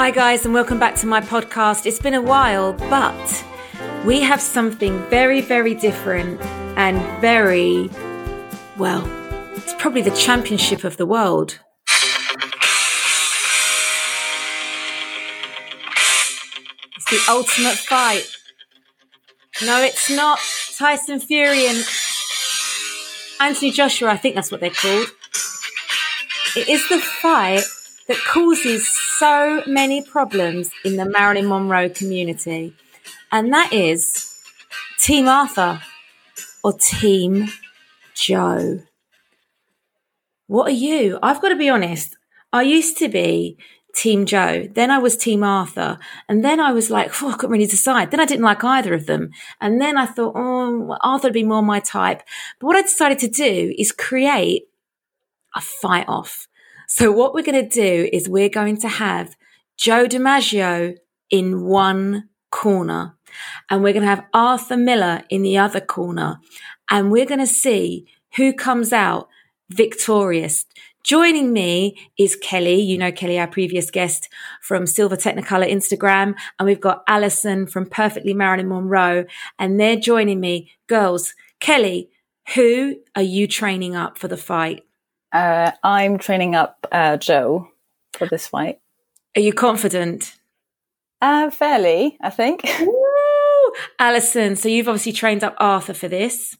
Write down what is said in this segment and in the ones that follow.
Hi, guys, and welcome back to my podcast. It's been a while, but we have something very, very different and very, well, it's probably the championship of the world. It's the ultimate fight. No, it's not Tyson Fury and Anthony Joshua. I think that's what they're called. It is the fight that causes so many problems in the Marilyn Monroe community. And that is Team Arthur or Team Joe. What are you? I've got to be honest. I used to be Team Joe. Then I was Team Arthur. And then I was like, oh, I couldn't really decide. Then I didn't like either of them. And then I thought, oh, Arthur would be more my type. But what I decided to do is create a fight off. So what we're going to do is we're going to have Joe DiMaggio in one corner and we're going to have Arthur Miller in the other corner and we're going to see who comes out victorious. Joining me is Kelly. You know Kelly, our previous guest from Silver Technicolor Instagram. And we've got Alison from Perfectly Marilyn Monroe. And they're joining me. Girls, Kelly, who are you training up for the fight? Uh, I'm training up uh, Joe for this fight. Are you confident? Uh, fairly, I think. Woo! Alison, so you've obviously trained up Arthur for this.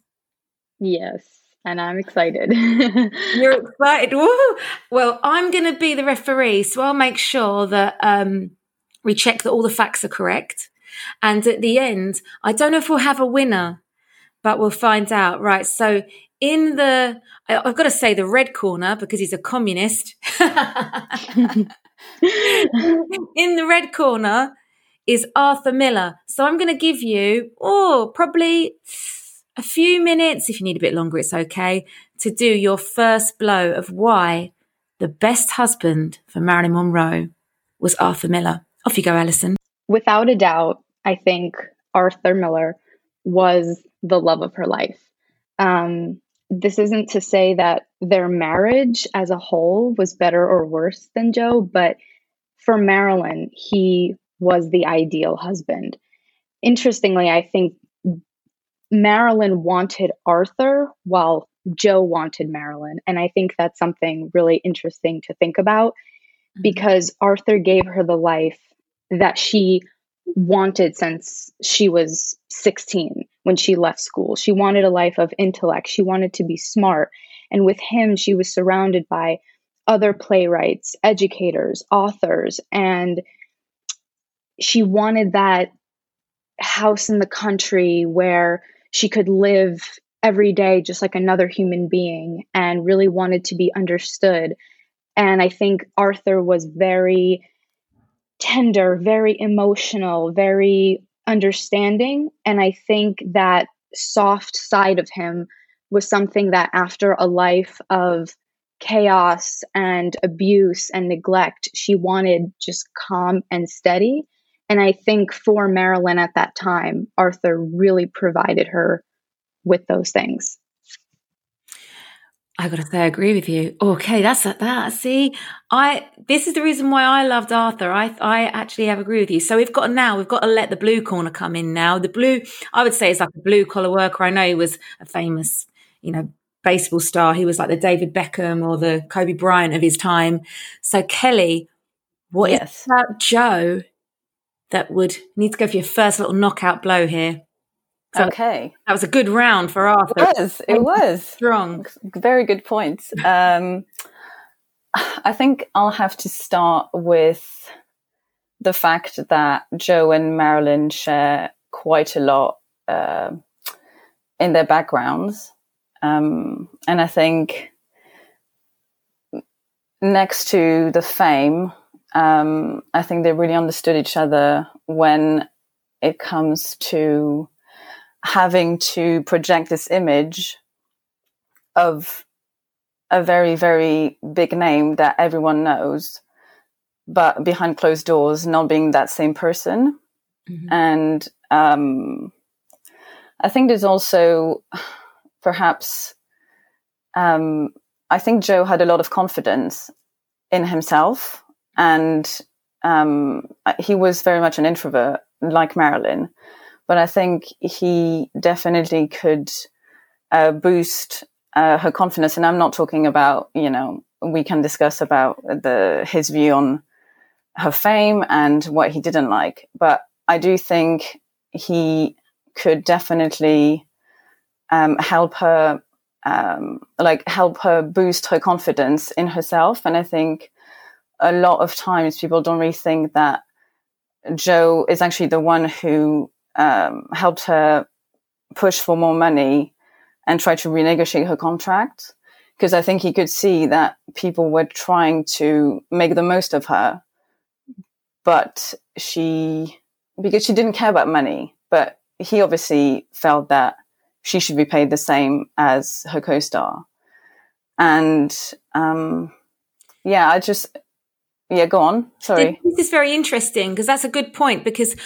Yes, and I'm excited. You're excited. Woo! Well, I'm going to be the referee, so I'll make sure that um, we check that all the facts are correct. And at the end, I don't know if we'll have a winner, but we'll find out. Right. So in the, I've got to say the red corner because he's a communist. in the red corner is Arthur Miller. So I'm going to give you, oh, probably a few minutes. If you need a bit longer, it's okay to do your first blow of why the best husband for Marilyn Monroe was Arthur Miller. Off you go, Alison. Without a doubt, I think Arthur Miller was the love of her life. Um, this isn't to say that their marriage as a whole was better or worse than Joe, but for Marilyn, he was the ideal husband. Interestingly, I think Marilyn wanted Arthur while Joe wanted Marilyn. And I think that's something really interesting to think about mm-hmm. because Arthur gave her the life that she wanted since she was 16 when she left school. She wanted a life of intellect. She wanted to be smart. And with him, she was surrounded by other playwrights, educators, authors, and she wanted that house in the country where she could live every day just like another human being and really wanted to be understood. And I think Arthur was very tender, very emotional, very understanding. And I think that soft side of him was something that after a life of chaos and abuse and neglect, she wanted just calm and steady. And I think for Marilyn at that time, Arthur really provided her with those things. I gotta say, I agree with you. Oh, okay, that's that. See, I this is the reason why I loved Arthur. I I actually have agree with you. So we've got now we've got to let the blue corner come in now. The blue, I would say, is like a blue collar worker. I know he was a famous, you know, baseball star. He was like the David Beckham or the Kobe Bryant of his time. So Kelly, what yes. about Joe that would need to go for your first little knockout blow here? So okay. That was a good round for Arthur. It was. It was. Strong. Very good points. Um, I think I'll have to start with the fact that Joe and Marilyn share quite a lot uh, in their backgrounds. Um, and I think next to the fame, um, I think they really understood each other when it comes to having to project this image of a very, very big name that everyone knows, but behind closed doors, not being that same person. Mm-hmm. And um, I think there's also perhaps, um, I think Joe had a lot of confidence in himself and um, he was very much an introvert, like Marilyn, but I think he definitely could uh, boost uh, her confidence. And I'm not talking about, you know, we can discuss about the his view on her fame and what he didn't like, but I do think he could definitely um, help her, um, like help her boost her confidence in herself. And I think a lot of times people don't really think that Joe is actually the one who um, helped her push for more money and try to renegotiate her contract. Because I think he could see that people were trying to make the most of her, but she, because she didn't care about money, but he obviously felt that she should be paid the same as her co-star. And, um, yeah, I just, yeah, go on. Sorry. This is very interesting because that's a good point because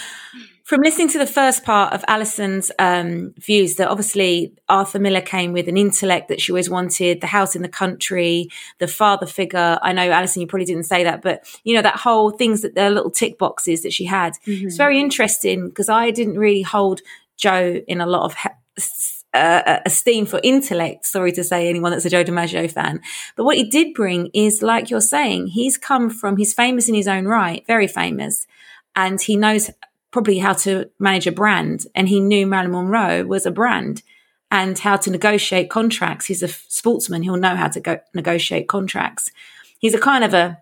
from listening to the first part of Alison's um, views, that obviously Arthur Miller came with an intellect that she always wanted, the house in the country, the father figure. I know, Alison, you probably didn't say that, but you know, that whole things that the little tick boxes that she had. Mm-hmm. It's very interesting because I didn't really hold Joe in a lot of uh, esteem for intellect. Sorry to say anyone that's a Joe DiMaggio fan. But what he did bring is, like you're saying, he's come from, he's famous in his own right, very famous. And he knows probably how to manage a brand. And he knew Marilyn Monroe was a brand and how to negotiate contracts. He's a sportsman. He'll know how to go negotiate contracts. He's a kind of a,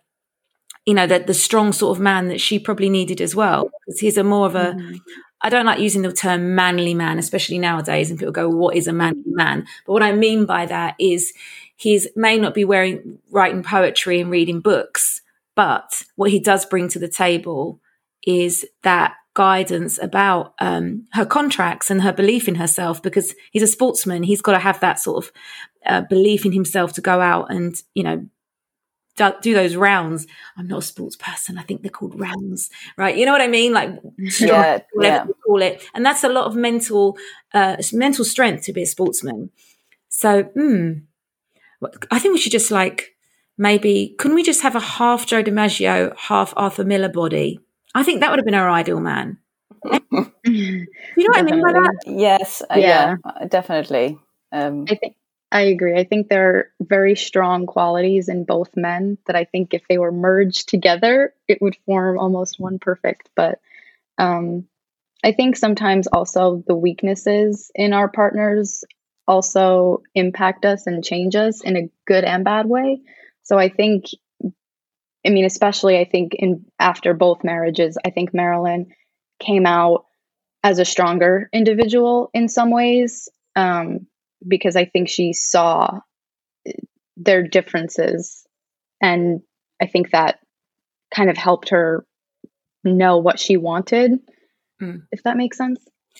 you know, the, the strong sort of man that she probably needed as well. Because he's a more of a, mm. I don't like using the term manly man, especially nowadays. And people go, what is a manly man? But what I mean by that is he may not be wearing, writing poetry and reading books, but what he does bring to the table is that guidance about um, her contracts and her belief in herself because he's a sportsman. He's got to have that sort of uh, belief in himself to go out and, you know, do those rounds. I'm not a sports person. I think they're called rounds, right? You know what I mean? Like, yeah, yeah. call it. And that's a lot of mental, uh, mental strength to be a sportsman. So, hmm, I think we should just like maybe, couldn't we just have a half Joe DiMaggio, half Arthur Miller body? I think that would have been our ideal man. you know what I mean by that? Yes. Uh, yeah. yeah. definitely. Um, I think I agree. I think there are very strong qualities in both men that I think if they were merged together, it would form almost one perfect. But um, I think sometimes also the weaknesses in our partners also impact us and change us in a good and bad way. So I think, I mean, especially I think in after both marriages, I think Marilyn came out as a stronger individual in some ways. Um, because I think she saw their differences. And I think that kind of helped her know what she wanted, mm. if that makes sense.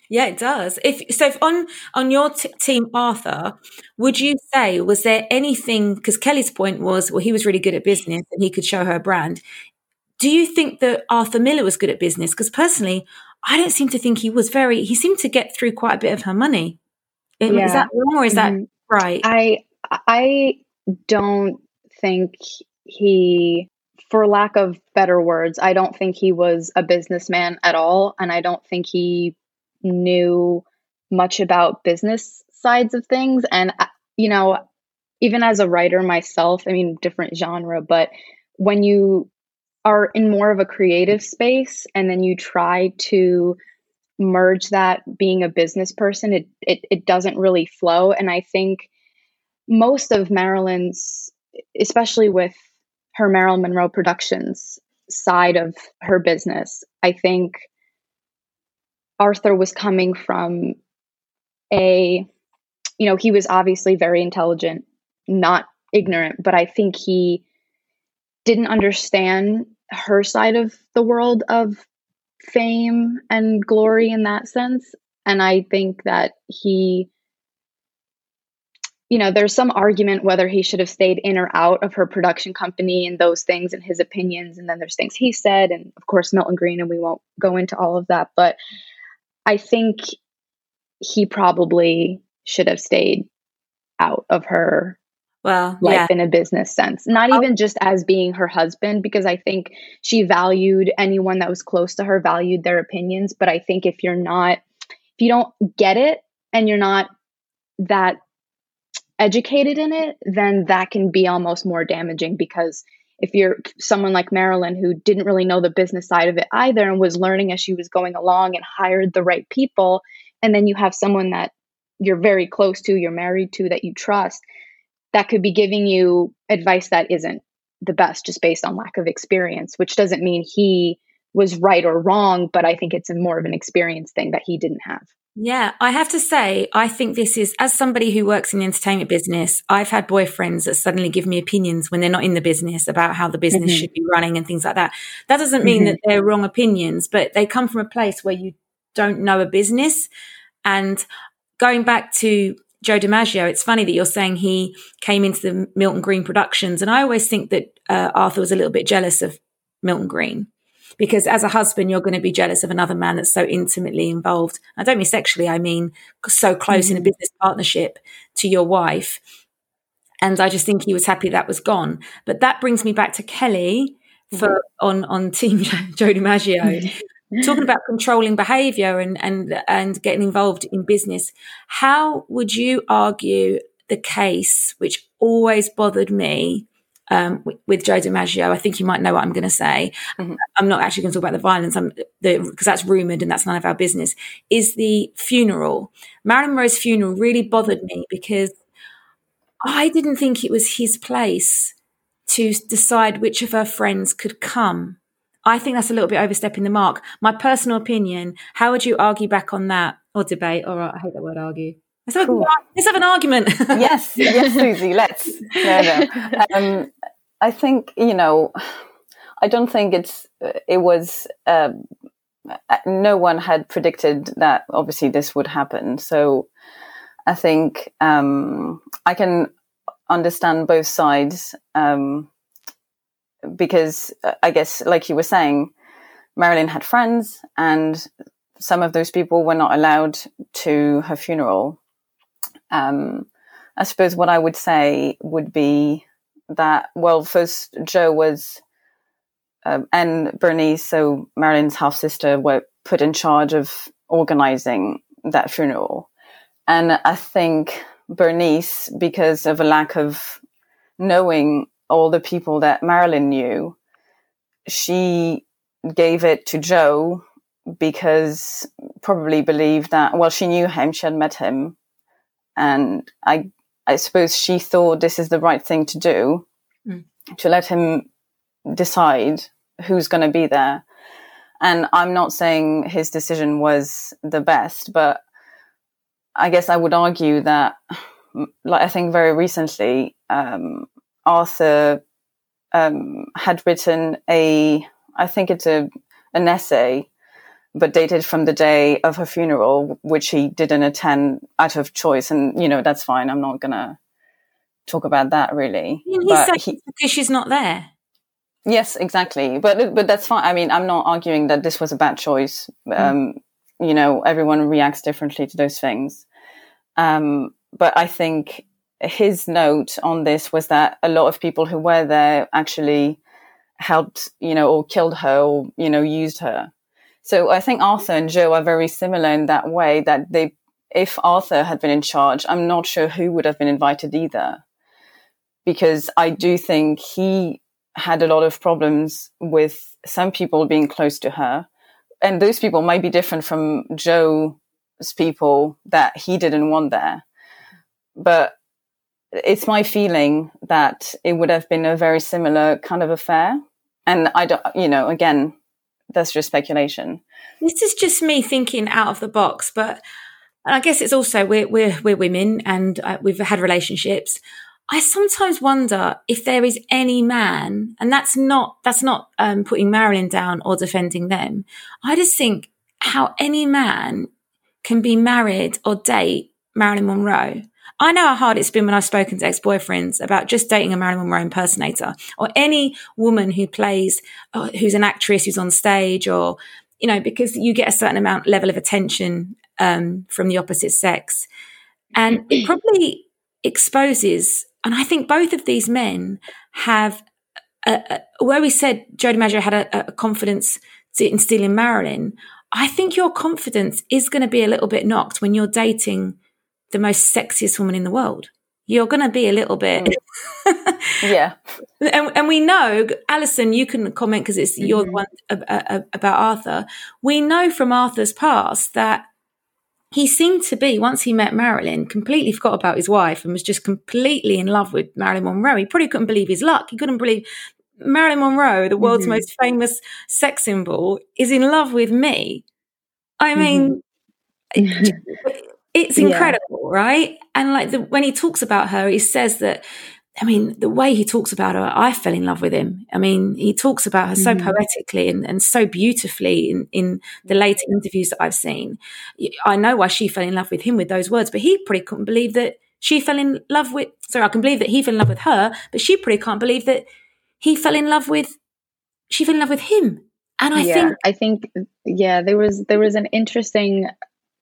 Yeah, it does. If so, if on on your t- team, Arthur, would you say was there anything? Because Kelly's point was, well, he was really good at business and he could show her a brand. Do you think that Arthur Miller was good at business? Because personally, I don't seem to think he was very. He seemed to get through quite a bit of her money. Yeah. Is that wrong or is that mm-hmm. right? I I don't think he for lack of better words, I don't think he was a businessman at all and I don't think he knew much about business sides of things. And uh, you know, even as a writer myself, I mean different genre, but when you are in more of a creative space and then you try to merge that being a business person it, it it doesn't really flow. And i think most of marilyn's especially with her marilyn monroe productions side of her business i think arthur was coming from a you know he was obviously very intelligent not ignorant but i think he didn't understand her side of the world of fame and glory in that sense. And I think that he, you know, there's some argument whether he should have stayed in or out of her production company and those things and his opinions. And then there's things he said, and of course, Milton Greene, and we won't go into all of that. But I think he probably should have stayed out of her well, life yeah. in a business sense. Not even just as being her husband, because I think she valued anyone that was close to her, valued their opinions. But I think if you're not, if you don't get it and you're not that educated in it, then that can be almost more damaging because if you're someone like Marilyn who didn't really know the business side of it either and was learning as she was going along and hired the right people, and then you have someone that you're very close to, you're married to, that you trust, that could be giving you advice that isn't the best just based on lack of experience, which doesn't mean he was right or wrong, but I think it's a more of an experience thing that he didn't have. Yeah, I have to say, I think this is, as somebody who works in the entertainment business, I've had boyfriends that suddenly give me opinions when they're not in the business about how the business Mhm. should be running and things like that. That doesn't mean Mhm. that they're wrong opinions, but they come from a place where you don't know a business. And going back to Joe DiMaggio, it's funny that you're saying he came into the Milton Greene productions. And I always think that uh, Arthur was a little bit jealous of Milton Greene because as a husband, you're going to be jealous of another man that's so intimately involved. I don't mean sexually, I mean so close in a Mhm. business partnership to your wife. And I just think he was happy that was gone. But that brings me back to Kelly for on on Team Joe DiMaggio, talking about controlling behaviour and and and getting involved in business. How would you argue the case, which always bothered me? Um, with, Joe DiMaggio, I think you might know what I'm going to say. Mhm. I'm not actually going to talk about the violence, because that's rumored and that's none of our business. Is the funeral Marilyn Monroe's funeral really bothered me because I didn't think it was his place to decide which of her friends could come. I think that's a little bit overstepping the mark. My personal opinion. How would you argue back on that or debate? All right, I hate that word argue. Let's have, a, let's have an argument. yes, yes, Susie, let's. No, no. Um, I think you know. I don't think it's. It was. Um, no one had predicted that. Obviously, this would happen. So, I think um, I can understand both sides um, because uh, I guess, like you were saying, Marilyn had friends, and some of those people were not allowed to her funeral. Um, I suppose what I would say would be that, well, first, Joe was, um, and Berniece, so Marilyn's half sister, were put in charge of organizing that funeral. And I think Berniece, because of a lack of knowing all the people that Marilyn knew, she gave it to Joe because probably believed that, well, she knew him, she had met him. And I, I suppose she thought this is the right thing to do Mm. to let him decide who's going to be there. And I'm not saying his decision was the best, but I guess I would argue that, like I think very recently, um, Arthur um, had written a, I think it's a an essay, but dated from the day of her funeral, which he didn't attend out of choice, and you know that's fine. I'm not gonna talk about that really. But he- because she's not there. Yes, exactly. But but that's fine. I mean, I'm not arguing that this was a bad choice. Um, You know, everyone reacts differently to those things. Um, but I think his note on this was that a lot of people who were there actually helped, you know, or killed her or you know used her. So I think Arthur and Joe are very similar in that way. That they, if Arthur had been in charge, I'm not sure who would have been invited either, because I do think he had a lot of problems with some people being close to her. And those people might be different from Joe's people that he didn't want there. But it's my feeling that it would have been a very similar kind of affair. And I don't, you know, again, that's just speculation. This is just me thinking out of the box, but I guess it's also we're we're we're women and uh, we've had relationships. I sometimes wonder if there is any man, and that's not that's not um, putting Marilyn down or defending them. I just think how any man can be married or date Marilyn Monroe. I know how hard it's been when I've spoken to ex-boyfriends about just dating a Marilyn Monroe impersonator or any woman who plays, uh, who's an actress who's on stage or, you know, because you get a certain amount level of attention um, from the opposite sex. And it probably exposes and I think both of these men have, a, a, where we said Joe DiMaggio had a, a confidence to instill in Marilyn, I think your confidence is going to be a little bit knocked when you're dating the most sexiest woman in the world. You're going to be a little bit. Mm. yeah. And, and, we know, Alison, you can comment because it's mm-hmm. your one about Arthur. We know from Arthur's past that he seemed to be, once he met Marilyn, completely forgot about his wife and was just completely in love with Marilyn Monroe. He probably couldn't believe his luck. He couldn't believe Marilyn Monroe, the world's mm-hmm. most famous sex symbol, is in love with me. I mean, mm-hmm. It's incredible, yeah. right? And like the, when he talks about her, he says that I mean, the way he talks about her, I fell in love with him. I mean, he talks about her so mm-hmm. poetically and, and so beautifully in, in the later interviews that I've seen. I know why she fell in love with him with those words, but he probably couldn't believe that she fell in love with, sorry, I can believe that he fell in love with her, but she probably can't believe that he fell in love with, she fell in love with him. And I yeah, think, I think, yeah, there was, there was an interesting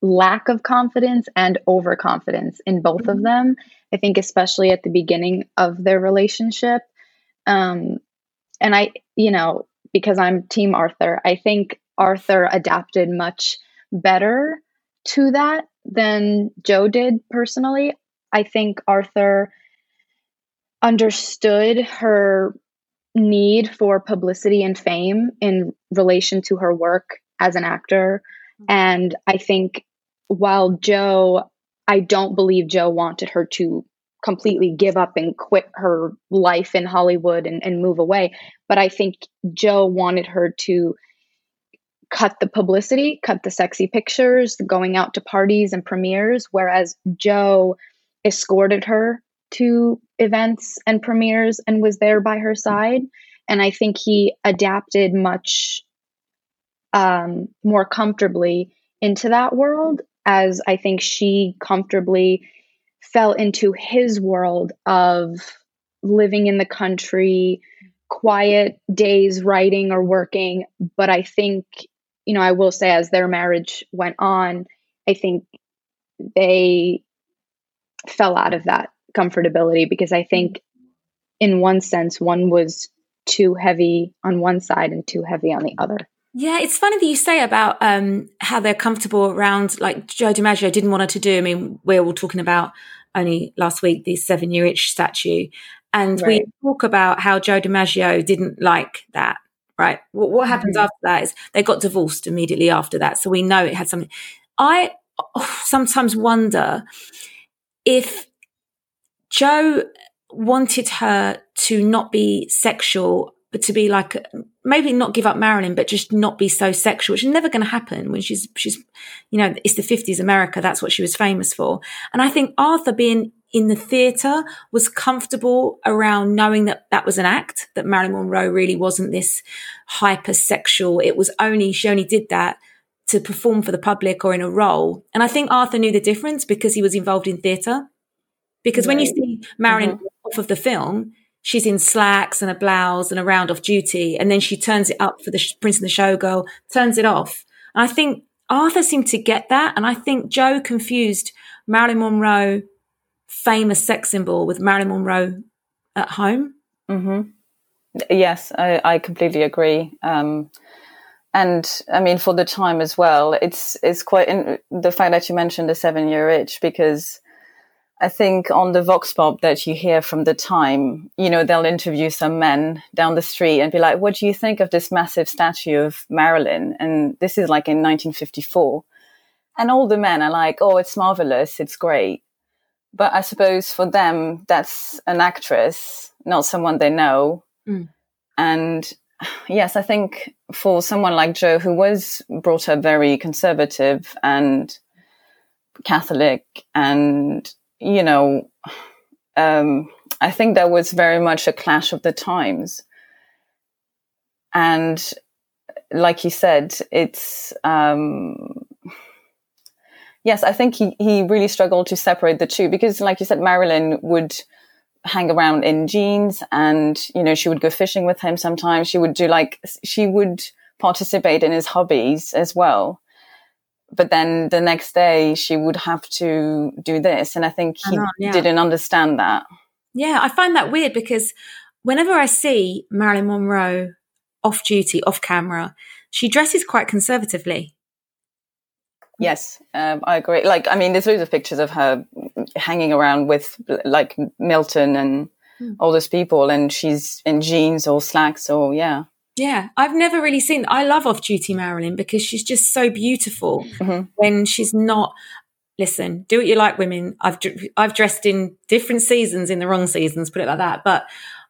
lack of confidence and overconfidence in both of mm-hmm. them. I think, especially at the beginning of their relationship. Um, and I, you know, because I'm Team Arthur, I think Arthur adapted much better to that than Joe did personally. I think Arthur understood her need for publicity and fame in relation to her work as an actor. Mm-hmm. And I think while Joe, I don't believe Joe wanted her to completely give up and quit her life in Hollywood and, and move away. But I think Joe wanted her to cut the publicity, cut the sexy pictures, going out to parties and premieres, whereas Joe escorted her to events and premieres and was there by her side. And I think he adapted much um, more comfortably into that world as I think she comfortably fell into his world of living in the country, quiet days writing or working. But I think, you know, I will say as their marriage went on, I think they fell out of that comfortability because I think, in one sense, one was too heavy on one side and too heavy on the other. Yeah, it's funny that you say about um, how they're comfortable around, like Joe DiMaggio didn't want her to do. I mean, we're all talking about only last week the seven year itch statue. And right. we talk about how Joe DiMaggio didn't like that, right? What, what happens mm-hmm. after that is they got divorced immediately after that. So we know it had something. I sometimes wonder if Joe wanted her to not be sexual but to be like maybe not give up Marilyn, but just not be so sexual, which is never going to happen when she's she's you know it's the fifties America. That's what she was famous for, and I think Arthur being in the theatre was comfortable around knowing that that was an act that Marilyn Monroe really wasn't this hypersexual. It was only she only did that to perform for the public or in a role, and I think Arthur knew the difference because he was involved in theatre. Because right. when you see Marilyn mm-hmm. off of the film, she's in slacks and a blouse and a round off duty. And then she turns it up for the Prince and the Showgirl, turns it off. And I think Arthur seemed to get that. And I think Joe confused Marilyn Monroe, famous sex symbol, with Marilyn Monroe at home. Mm-hmm. Yes, I, I, completely agree. Um, and I mean, for the time as well, it's it's quite in, the fact that you mentioned the seven year itch because I think on the Vox Pop that you hear from the time, you know, they'll interview some men down the street and be like, what do you think of this massive statue of Marilyn? And this is like in 1954. And all the men are like, oh, it's marvelous. It's great. But I suppose for them, that's an actress, not someone they know. Mm. And yes, I think for someone like Joe, who was brought up very conservative and Catholic and you know, um, I think that was very much a clash of the times. And like you said, it's, um, yes, I think he, he really struggled to separate the two because, like you said, Marilyn would hang around in jeans and, you know, she would go fishing with him sometimes. She would do like, she would participate in his hobbies as well but then the next day she would have to do this and i think he yeah. didn't understand that Yeah, I find that weird because whenever I see Marilyn Monroe off duty, off camera, she dresses quite conservatively. Yes, um, I agree. Like, I mean, there's loads of pictures of her hanging around with like Milton and mm. all those people, and she's in jeans or slacks or yeah. Yeah, I've never really seen. I love off duty Marilyn because she's just so beautiful mm-hmm. when she's not. Listen, do what you like, women. I've I've dressed in different seasons in the wrong seasons, put it like that. But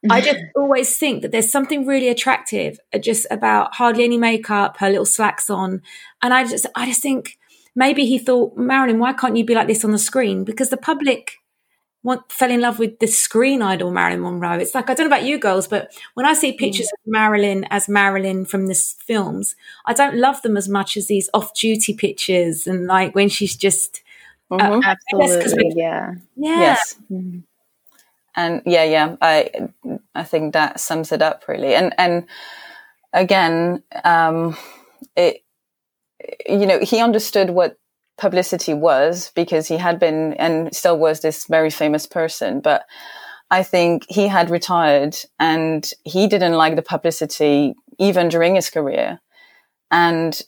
I just always think that there's something really attractive uh, just about hardly any makeup, her little slacks on, and I just I just think maybe he thought, Marilyn, why can't you be like this on the screen? Because the public want, fell in love with the screen idol Marilyn Monroe. It's like I don't know about you girls, but when I see pictures mm. of Marilyn as Marilyn from the films, I don't love them as much as these off-duty pictures and like when she's just mm-hmm. uh, absolutely, yeah, yeah, yes. Mm-hmm. And yeah, yeah, I I think that sums it up really. And and again, um, it you know he understood what publicity was because he had been and still was this very famous person. But I think he had retired and he didn't like the publicity even during his career. And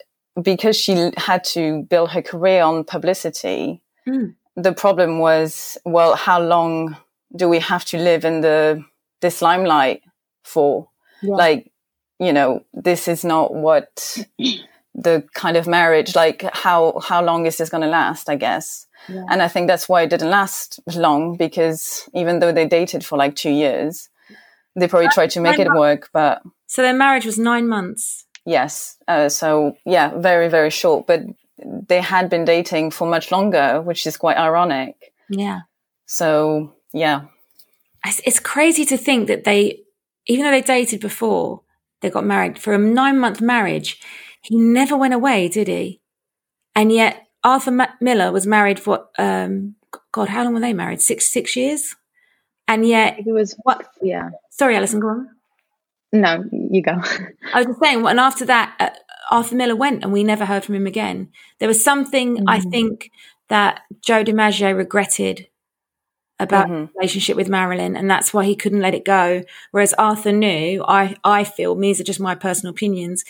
because she had to build her career on publicity, mm. the problem was, well, how long do we have to live in the this limelight for? Yeah. Like, you know, this is not what the kind of marriage like how how long is this going to last i guess? Yeah. and i think that's why it didn't last long because even though they dated for like two years they probably tried to make it work but so their marriage was nine months. Yes uh, so yeah very very short but they had been dating for much longer which is quite ironic. Yeah. So yeah. It's, it's crazy to think that they even though they dated before they got married for a nine month marriage he never went away, did he? And yet Arthur Miller was married for um, God, how long were they married? Six six years. And yet it was what? Yeah. Sorry, Alison, go on. No, you go. I was just saying, and after that, uh, Arthur Miller went, and we never heard from him again. There was something mm-hmm. I think that Joe DiMaggio regretted about mm-hmm. relationship with Marilyn, and that's why he couldn't let it go. Whereas Arthur knew, I I feel, these are just my personal opinions,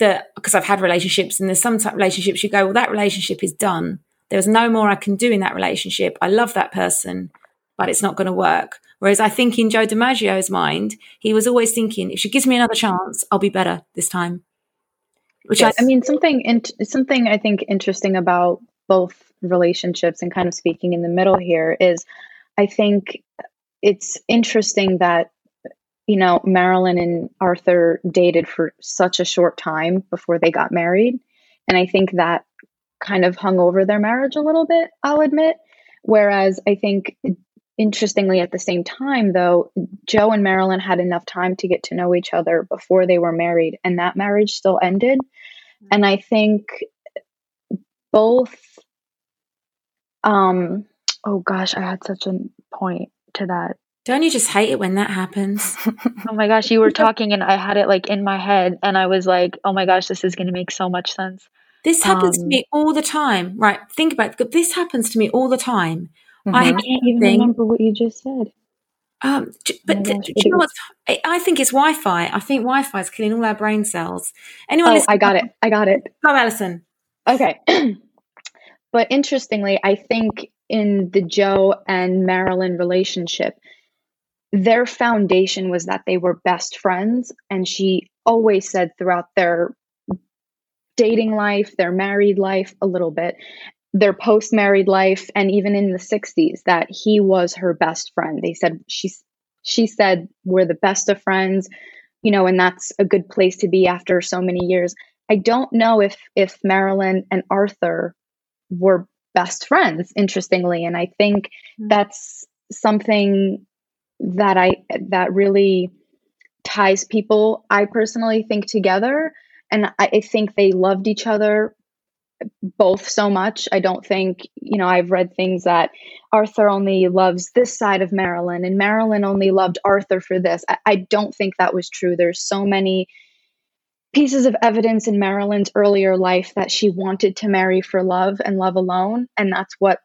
that because I've had relationships and there's some type of relationships you go, well, that relationship is done. There's no more I can do in that relationship. I love that person, but it's not going to work. Whereas I think in Joe DiMaggio's mind, he was always thinking, if she gives me another chance, I'll be better this time. Which yes. I, I, mean, something in, something I think interesting about both relationships and kind of speaking in the middle here is, I think it's interesting that you know, Marilyn and Arthur dated for such a short time before they got married. And I think that kind of hung over their marriage a little bit, I'll admit. Whereas I think, interestingly, at the same time, though, Joe and Marilyn had enough time to get to know each other before they were married, and that marriage still ended. And I think both, um, oh gosh, I had such a point to that. Don't you just hate it when that happens? oh my gosh, you were talking and I had it like in my head and I was like, oh my gosh, this is going to make so much sense. This happens um, to me all the time. Right. Think about it. This happens to me all the time. Mm-hmm. I can't even thing. remember what you just said. Um, but oh gosh, you know what? I think it's Wi-Fi. I think Wi-Fi is killing all our brain cells. Anyone? Oh, I got it. I got it. Go, Alison. Okay. but interestingly, I think in the Joe and Marilyn relationship, their foundation was that they were best friends. And she always said throughout their dating life, their married life, a little bit, their post married life, and even in the 60s, that he was her best friend. They said she's she said we're the best of friends, you know, and that's a good place to be after so many years. I don't know if if Marilyn and Arthur were best friends, interestingly, and I think mm-hmm. that's something that I that really ties people I personally think together and I think they loved each other both so much. I don't think, you know, I've read things that Arthur only loves this side of Marilyn and Marilyn only loved Arthur for this. I, I don't think that was true. There's so many pieces of evidence in Marilyn's earlier life that she wanted to marry for love and love alone. And that's what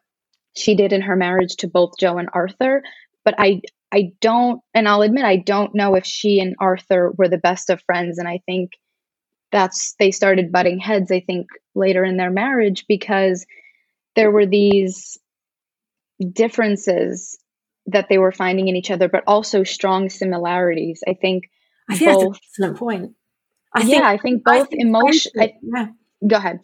she did in her marriage to both Joe and Arthur but I I don't, and I'll admit, I don't know if she and Arthur were the best of friends. And I think that's, they started butting heads, I think, later in their marriage because there were these differences that they were finding in each other, but also strong similarities. I think. I think both, that's an excellent point. I yeah, think, I think both emotion. Yeah. Go ahead.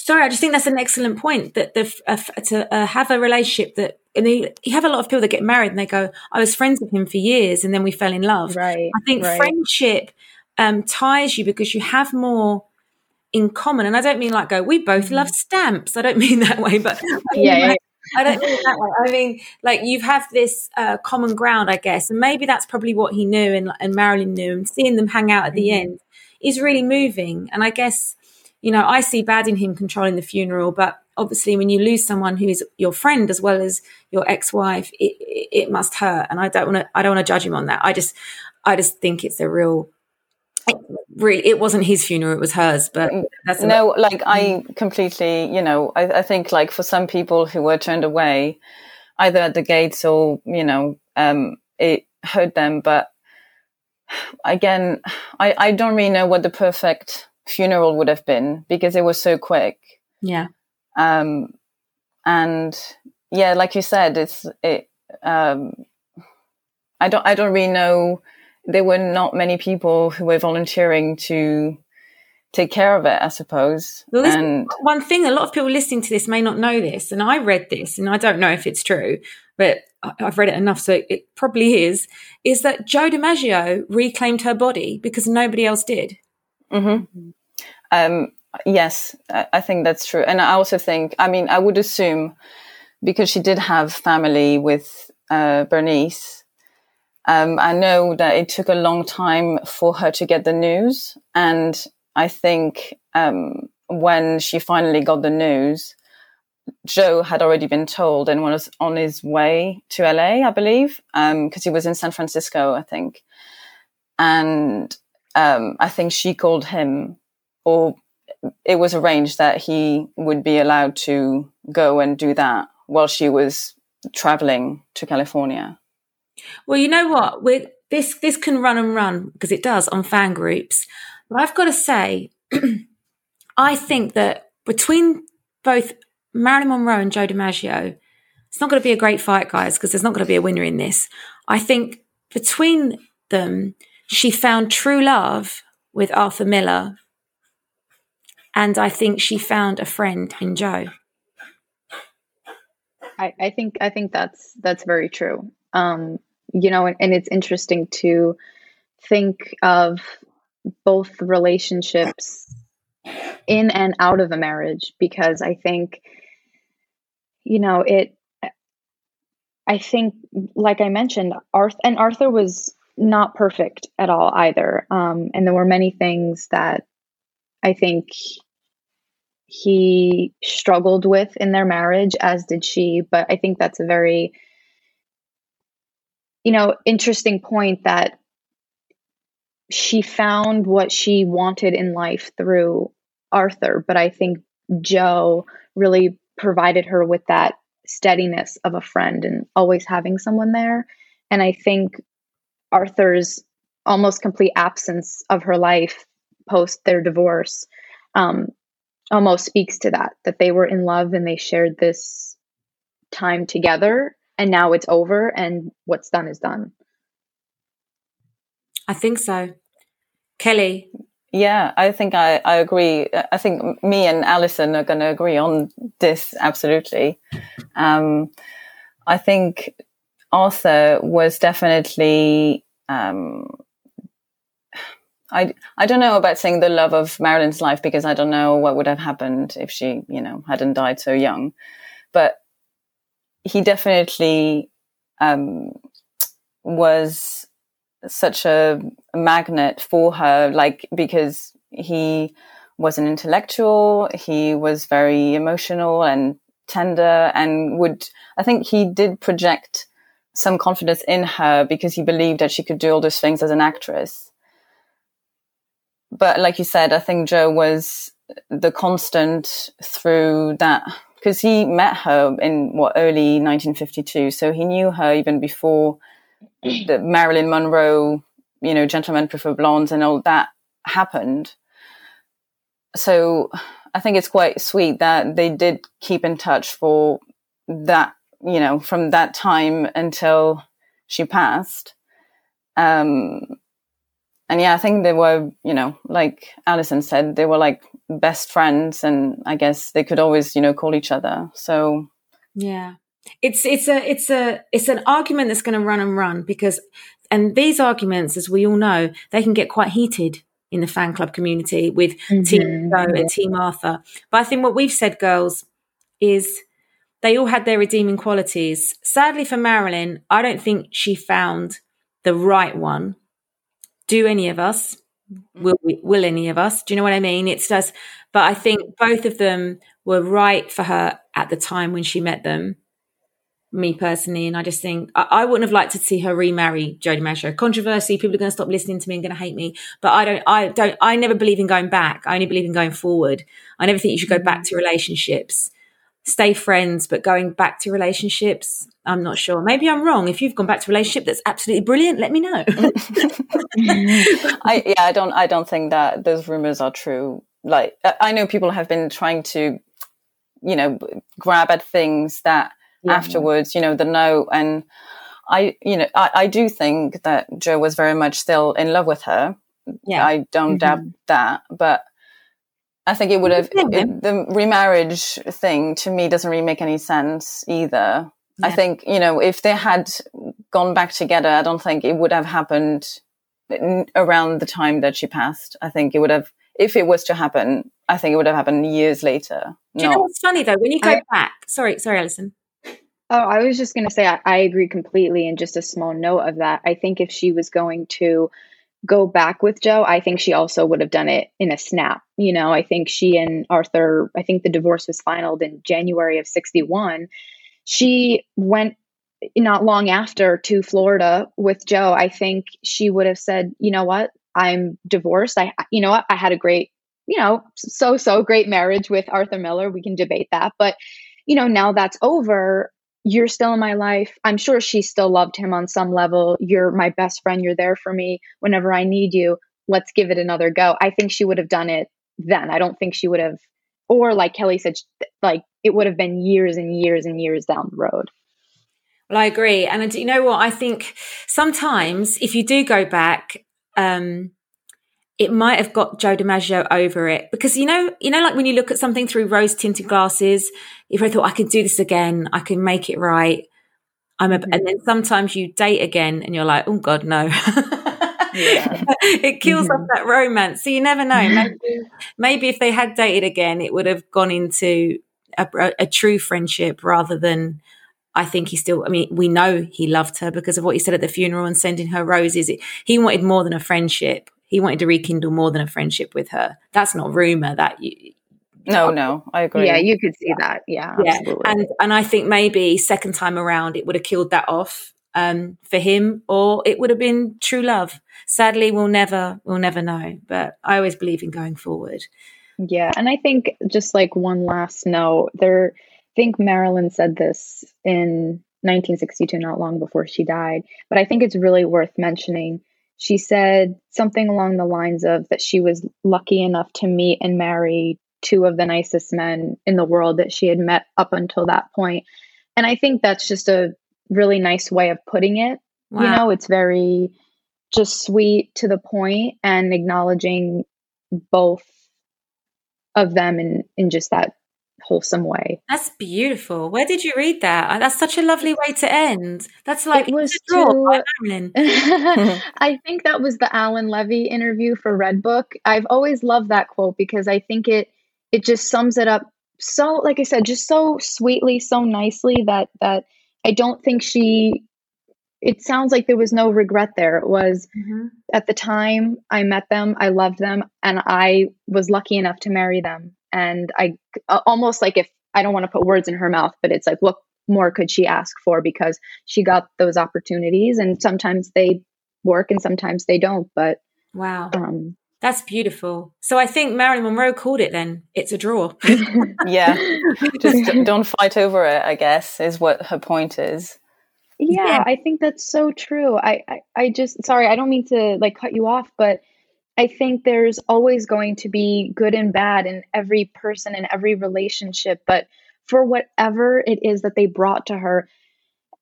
Sorry, I just think that's an excellent point. That the uh, to uh, have a relationship that and you, you have a lot of people that get married and they go, "I was friends with him for years, and then we fell in love." Right. I think right. friendship um, ties you because you have more in common. And I don't mean like go, we both mm-hmm. love stamps. I don't mean that way, but yeah, yeah, I don't mean that way. I mean, like you have this uh, common ground, I guess, and maybe that's probably what he knew and, and Marilyn knew, and seeing them hang out at the mm-hmm. end is really moving. And I guess, you know, I see bad in him controlling the funeral, but obviously when you lose someone who is your friend as well as your ex-wife, it, it, it must hurt. And I don't want to, I don't want to judge him on that. I just, I just think it's a real really it wasn't his funeral it was hers but that's no like i completely you know I, I, think like for some people who were turned away either at the gates or you know um it hurt them but again i i don't really know what the perfect funeral would have been because it was so quick yeah um and yeah like you said it's it um i don't i don't really know there were not many people who were volunteering to take care of it, I suppose. Well, and one thing, a lot of people listening to this may not know this, and I read this, and I don't know if it's true, but I've read it enough, so it probably is. Is that Joe DiMaggio reclaimed her body because nobody else did? Mm-hmm. Um, yes, I think that's true, and I also think, I mean, I would assume because she did have family with uh, Berniece um, I know that it took a long time for her to get the news. And I think um, when she finally got the news, Joe had already been told and was on his way to LA, I believe, because um, he was in San Francisco, I think. And um, I think she called him, or it was arranged that he would be allowed to go and do that while she was traveling to California. Well, you know what? we this this can run and run because it does on fan groups. But I've got to say, I think that between both Marilyn Monroe and Joe DiMaggio, it's not going to be a great fight, guys, because there's not going to be a winner in this. I think between them, she found true love with Arthur Miller, and I think she found a friend in Joe. I, I think I think that's that's very true. Um, you know, and, and it's interesting to think of both relationships in and out of a marriage because I think, you know, it, I think, like I mentioned, Arthur, and Arthur was not perfect at all either. Um, and there were many things that I think he struggled with in their marriage, as did she. But I think that's a very you know, interesting point that she found what she wanted in life through Arthur, but I think Joe really provided her with that steadiness of a friend and always having someone there. And I think Arthur's almost complete absence of her life post their divorce um, almost speaks to that, that they were in love and they shared this time together and now it's over and what's done is done. I think so. Kelly. Yeah, I think I, I agree. I think me and Alison are going to agree on this absolutely. Um, I think Arthur was definitely. Um, I I don't know about saying the love of Marilyn's life because I don't know what would have happened if she you know hadn't died so young, but he definitely um, was such a magnet for her, like because he was an intellectual, he was very emotional and tender, and would I think he did project some confidence in her because he believed that she could do all those things as an actress. But like you said, I think Joe was the constant through that because he met her in what early 1952, so he knew her even before the Marilyn Monroe, you know, Gentlemen Prefer Blondes and all that happened. So I think it's quite sweet that they did keep in touch for that, you know, from that time until she passed. Um, and yeah, I think they were, you know, like Alison said, they were like best friends, and I guess they could always, you know, call each other. So yeah, it's it's a it's a it's an argument that's going to run and run because, and these arguments, as we all know, they can get quite heated in the fan club community with mm-hmm. Team Joe and Team Arthur. But I think what we've said, girls, is they all had their redeeming qualities. Sadly for Marilyn, I don't think she found the right one do any of us? Mm. Will we, will any of us? Do you know what i mean? It's just but i think both of them were right for her at the time when she met them me personally. And i just think i, I wouldn't have liked to see her remarry joe dimaggio controversy people are going to stop listening to me and going to hate me. But i don't i don't i never believe in going back. I only believe in going forward. I never think you should go mm. back to relationships stay friends, but going back to relationships, I'm not sure. Maybe I'm wrong. If you've gone back to a relationship that's absolutely brilliant, let me know. I, yeah, I don't, I don't think that those rumors are true. Like, I know people have been trying to, you know, grab at things that yeah. afterwards, you know, the no. And I, you know, I, I do think that Joe was very much still in love with her. Yeah. I don't mm-hmm. doubt that. But I think it would have it, the remarriage thing to me doesn't really make any sense either. Yeah. I think you know if they had gone back together, I don't think it would have happened around the time that she passed. I think it would have if it was to happen. I think it would have happened years later. Do you know what's funny though? When you go I, back, sorry, sorry, Alison. Oh, I was just going to say I, I agree completely. And just a small note of that, I think if she was going to go back with Joe, I think she also would have done it in a snap. You know, I think she and Arthur, I think the divorce was finalized in January of 61. She went not long after to Florida with Joe. I think she would have said, you know what, I'm divorced. I, you know what, I had a great, you know, so, so great marriage with Arthur Miller. We can debate that. But, you know, now that's over you're still in my life. I'm sure she still loved him on some level. You're my best friend. You're there for me whenever I need you. Let's give it another go. I think she would have done it then. I don't think she would have, or like Kelly said, like it would have been years and years and years down the road. Well, I agree. And you know what? I think sometimes if you do go back, um, it might have got Joe DiMaggio over it because you know, you know, like when you look at something through rose tinted glasses, if I thought I could do this again, I can make it right. I'm a, mm-hmm. and then sometimes you date again and you're like, oh God, no. it kills mm-hmm. off that romance. So you never know. Maybe, maybe if they had dated again, it would have gone into a, a, a true friendship rather than I think he still, I mean, we know he loved her because of what he said at the funeral and sending her roses. He wanted more than a friendship he wanted to rekindle more than a friendship with her. That's not rumor. That you, no, no, I agree. Yeah, you could see that. Yeah, yeah, absolutely. and and I think maybe second time around it would have killed that off um, for him, or it would have been true love. Sadly, we'll never we'll never know. But I always believe in going forward. Yeah, and I think just like one last note, there. I think Marilyn said this in 1962, not long before she died. But I think it's really worth mentioning she said something along the lines of that she was lucky enough to meet and marry two of the nicest men in the world that she had met up until that point. And I think that's just a really nice way of putting it. Wow. You know, it's very just sweet to the point and acknowledging both of them in in just that wholesome way. That's beautiful. Where did you read that? That's such a lovely way to end. That's like it was to, I think that was the Alan Levy interview for Redbook. I've always loved that quote because I think it it just sums it up so like I said just so sweetly, so nicely that that I don't think she it sounds like there was no regret there. It was mm-hmm. at the time I met them, I loved them, and I was lucky enough to marry them and I almost like if I don't want to put words in her mouth, but it's like what more could she ask for because she got those opportunities and sometimes they work and sometimes they don't. But wow. Um, that's beautiful. So I think Marilyn Monroe called it then. It's a draw. yeah. Just don't fight over it, I guess, is what her point is. yeah, yeah, I think that's so true. I, I, I just sorry, I don't mean to like cut you off, but I think there's always going to be good and bad in every person and every relationship, but for whatever it is that they brought to her,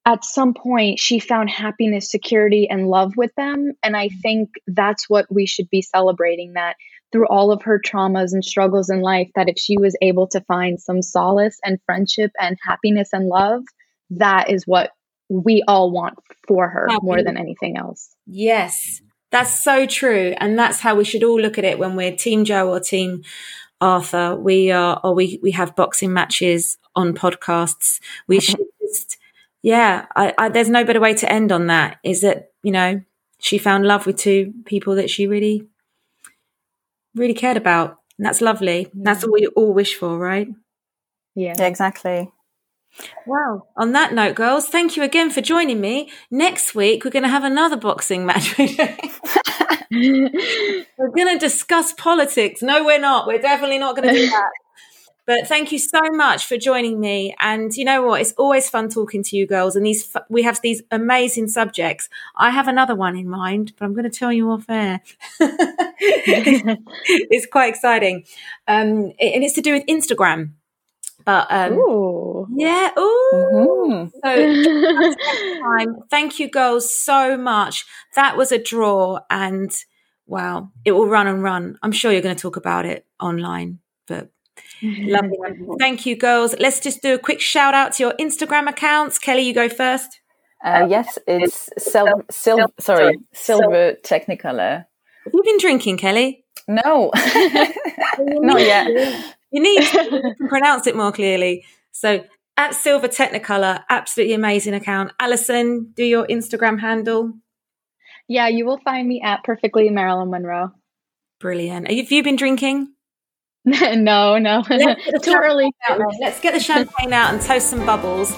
at some point she found happiness, security, and love with them. And I mm-hmm. think that's what we should be celebrating that through all of her traumas and struggles in life, that if she was able to find some solace and friendship and happiness and love, that is what we all want for her Happy. more than anything else. Yes, that's so true. And that's how we should all look at it when we're Team Joe or Team Arthur. We are, or we, we have boxing matches on podcasts. We should just, yeah, I, I, there's no better way to end on that is that, you know, she found love with two people that she really, really cared about. And that's lovely. That's all we all wish for, right? Yeah. yeah exactly. Wow. On that note, girls, thank you again for joining me. Next week, we're going to have another boxing match. we're going to discuss politics. No, we're not. We're definitely not going to do that. But thank you so much for joining me. And you know what? It's always fun talking to you girls. And these, we have these amazing subjects. I have another one in mind, but I'm going to tell you off air. it's quite exciting. Um, and it's to do with Instagram. But um, ooh. yeah, ooh. Mm-hmm. So time. Thank you, girls, so much. That was a draw, and wow, it will run and run. I'm sure you're going to talk about it online, but. Lovely. Thank you, girls. Let's just do a quick shout out to your Instagram accounts. Kelly, you go first. Uh, yes, it's sil- sil- sorry, silver technicolor. Have you been drinking, Kelly? No, not yet. You need to pronounce it more clearly. So at Silver Technicolor, absolutely amazing account. Alison, do your Instagram handle. Yeah, you will find me at Perfectly Marilyn Monroe. Brilliant. Have you been drinking? no, no. Too early. Out, Let's get the champagne out and toast some bubbles.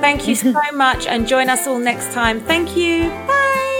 Thank you so much and join us all next time. Thank you. Bye.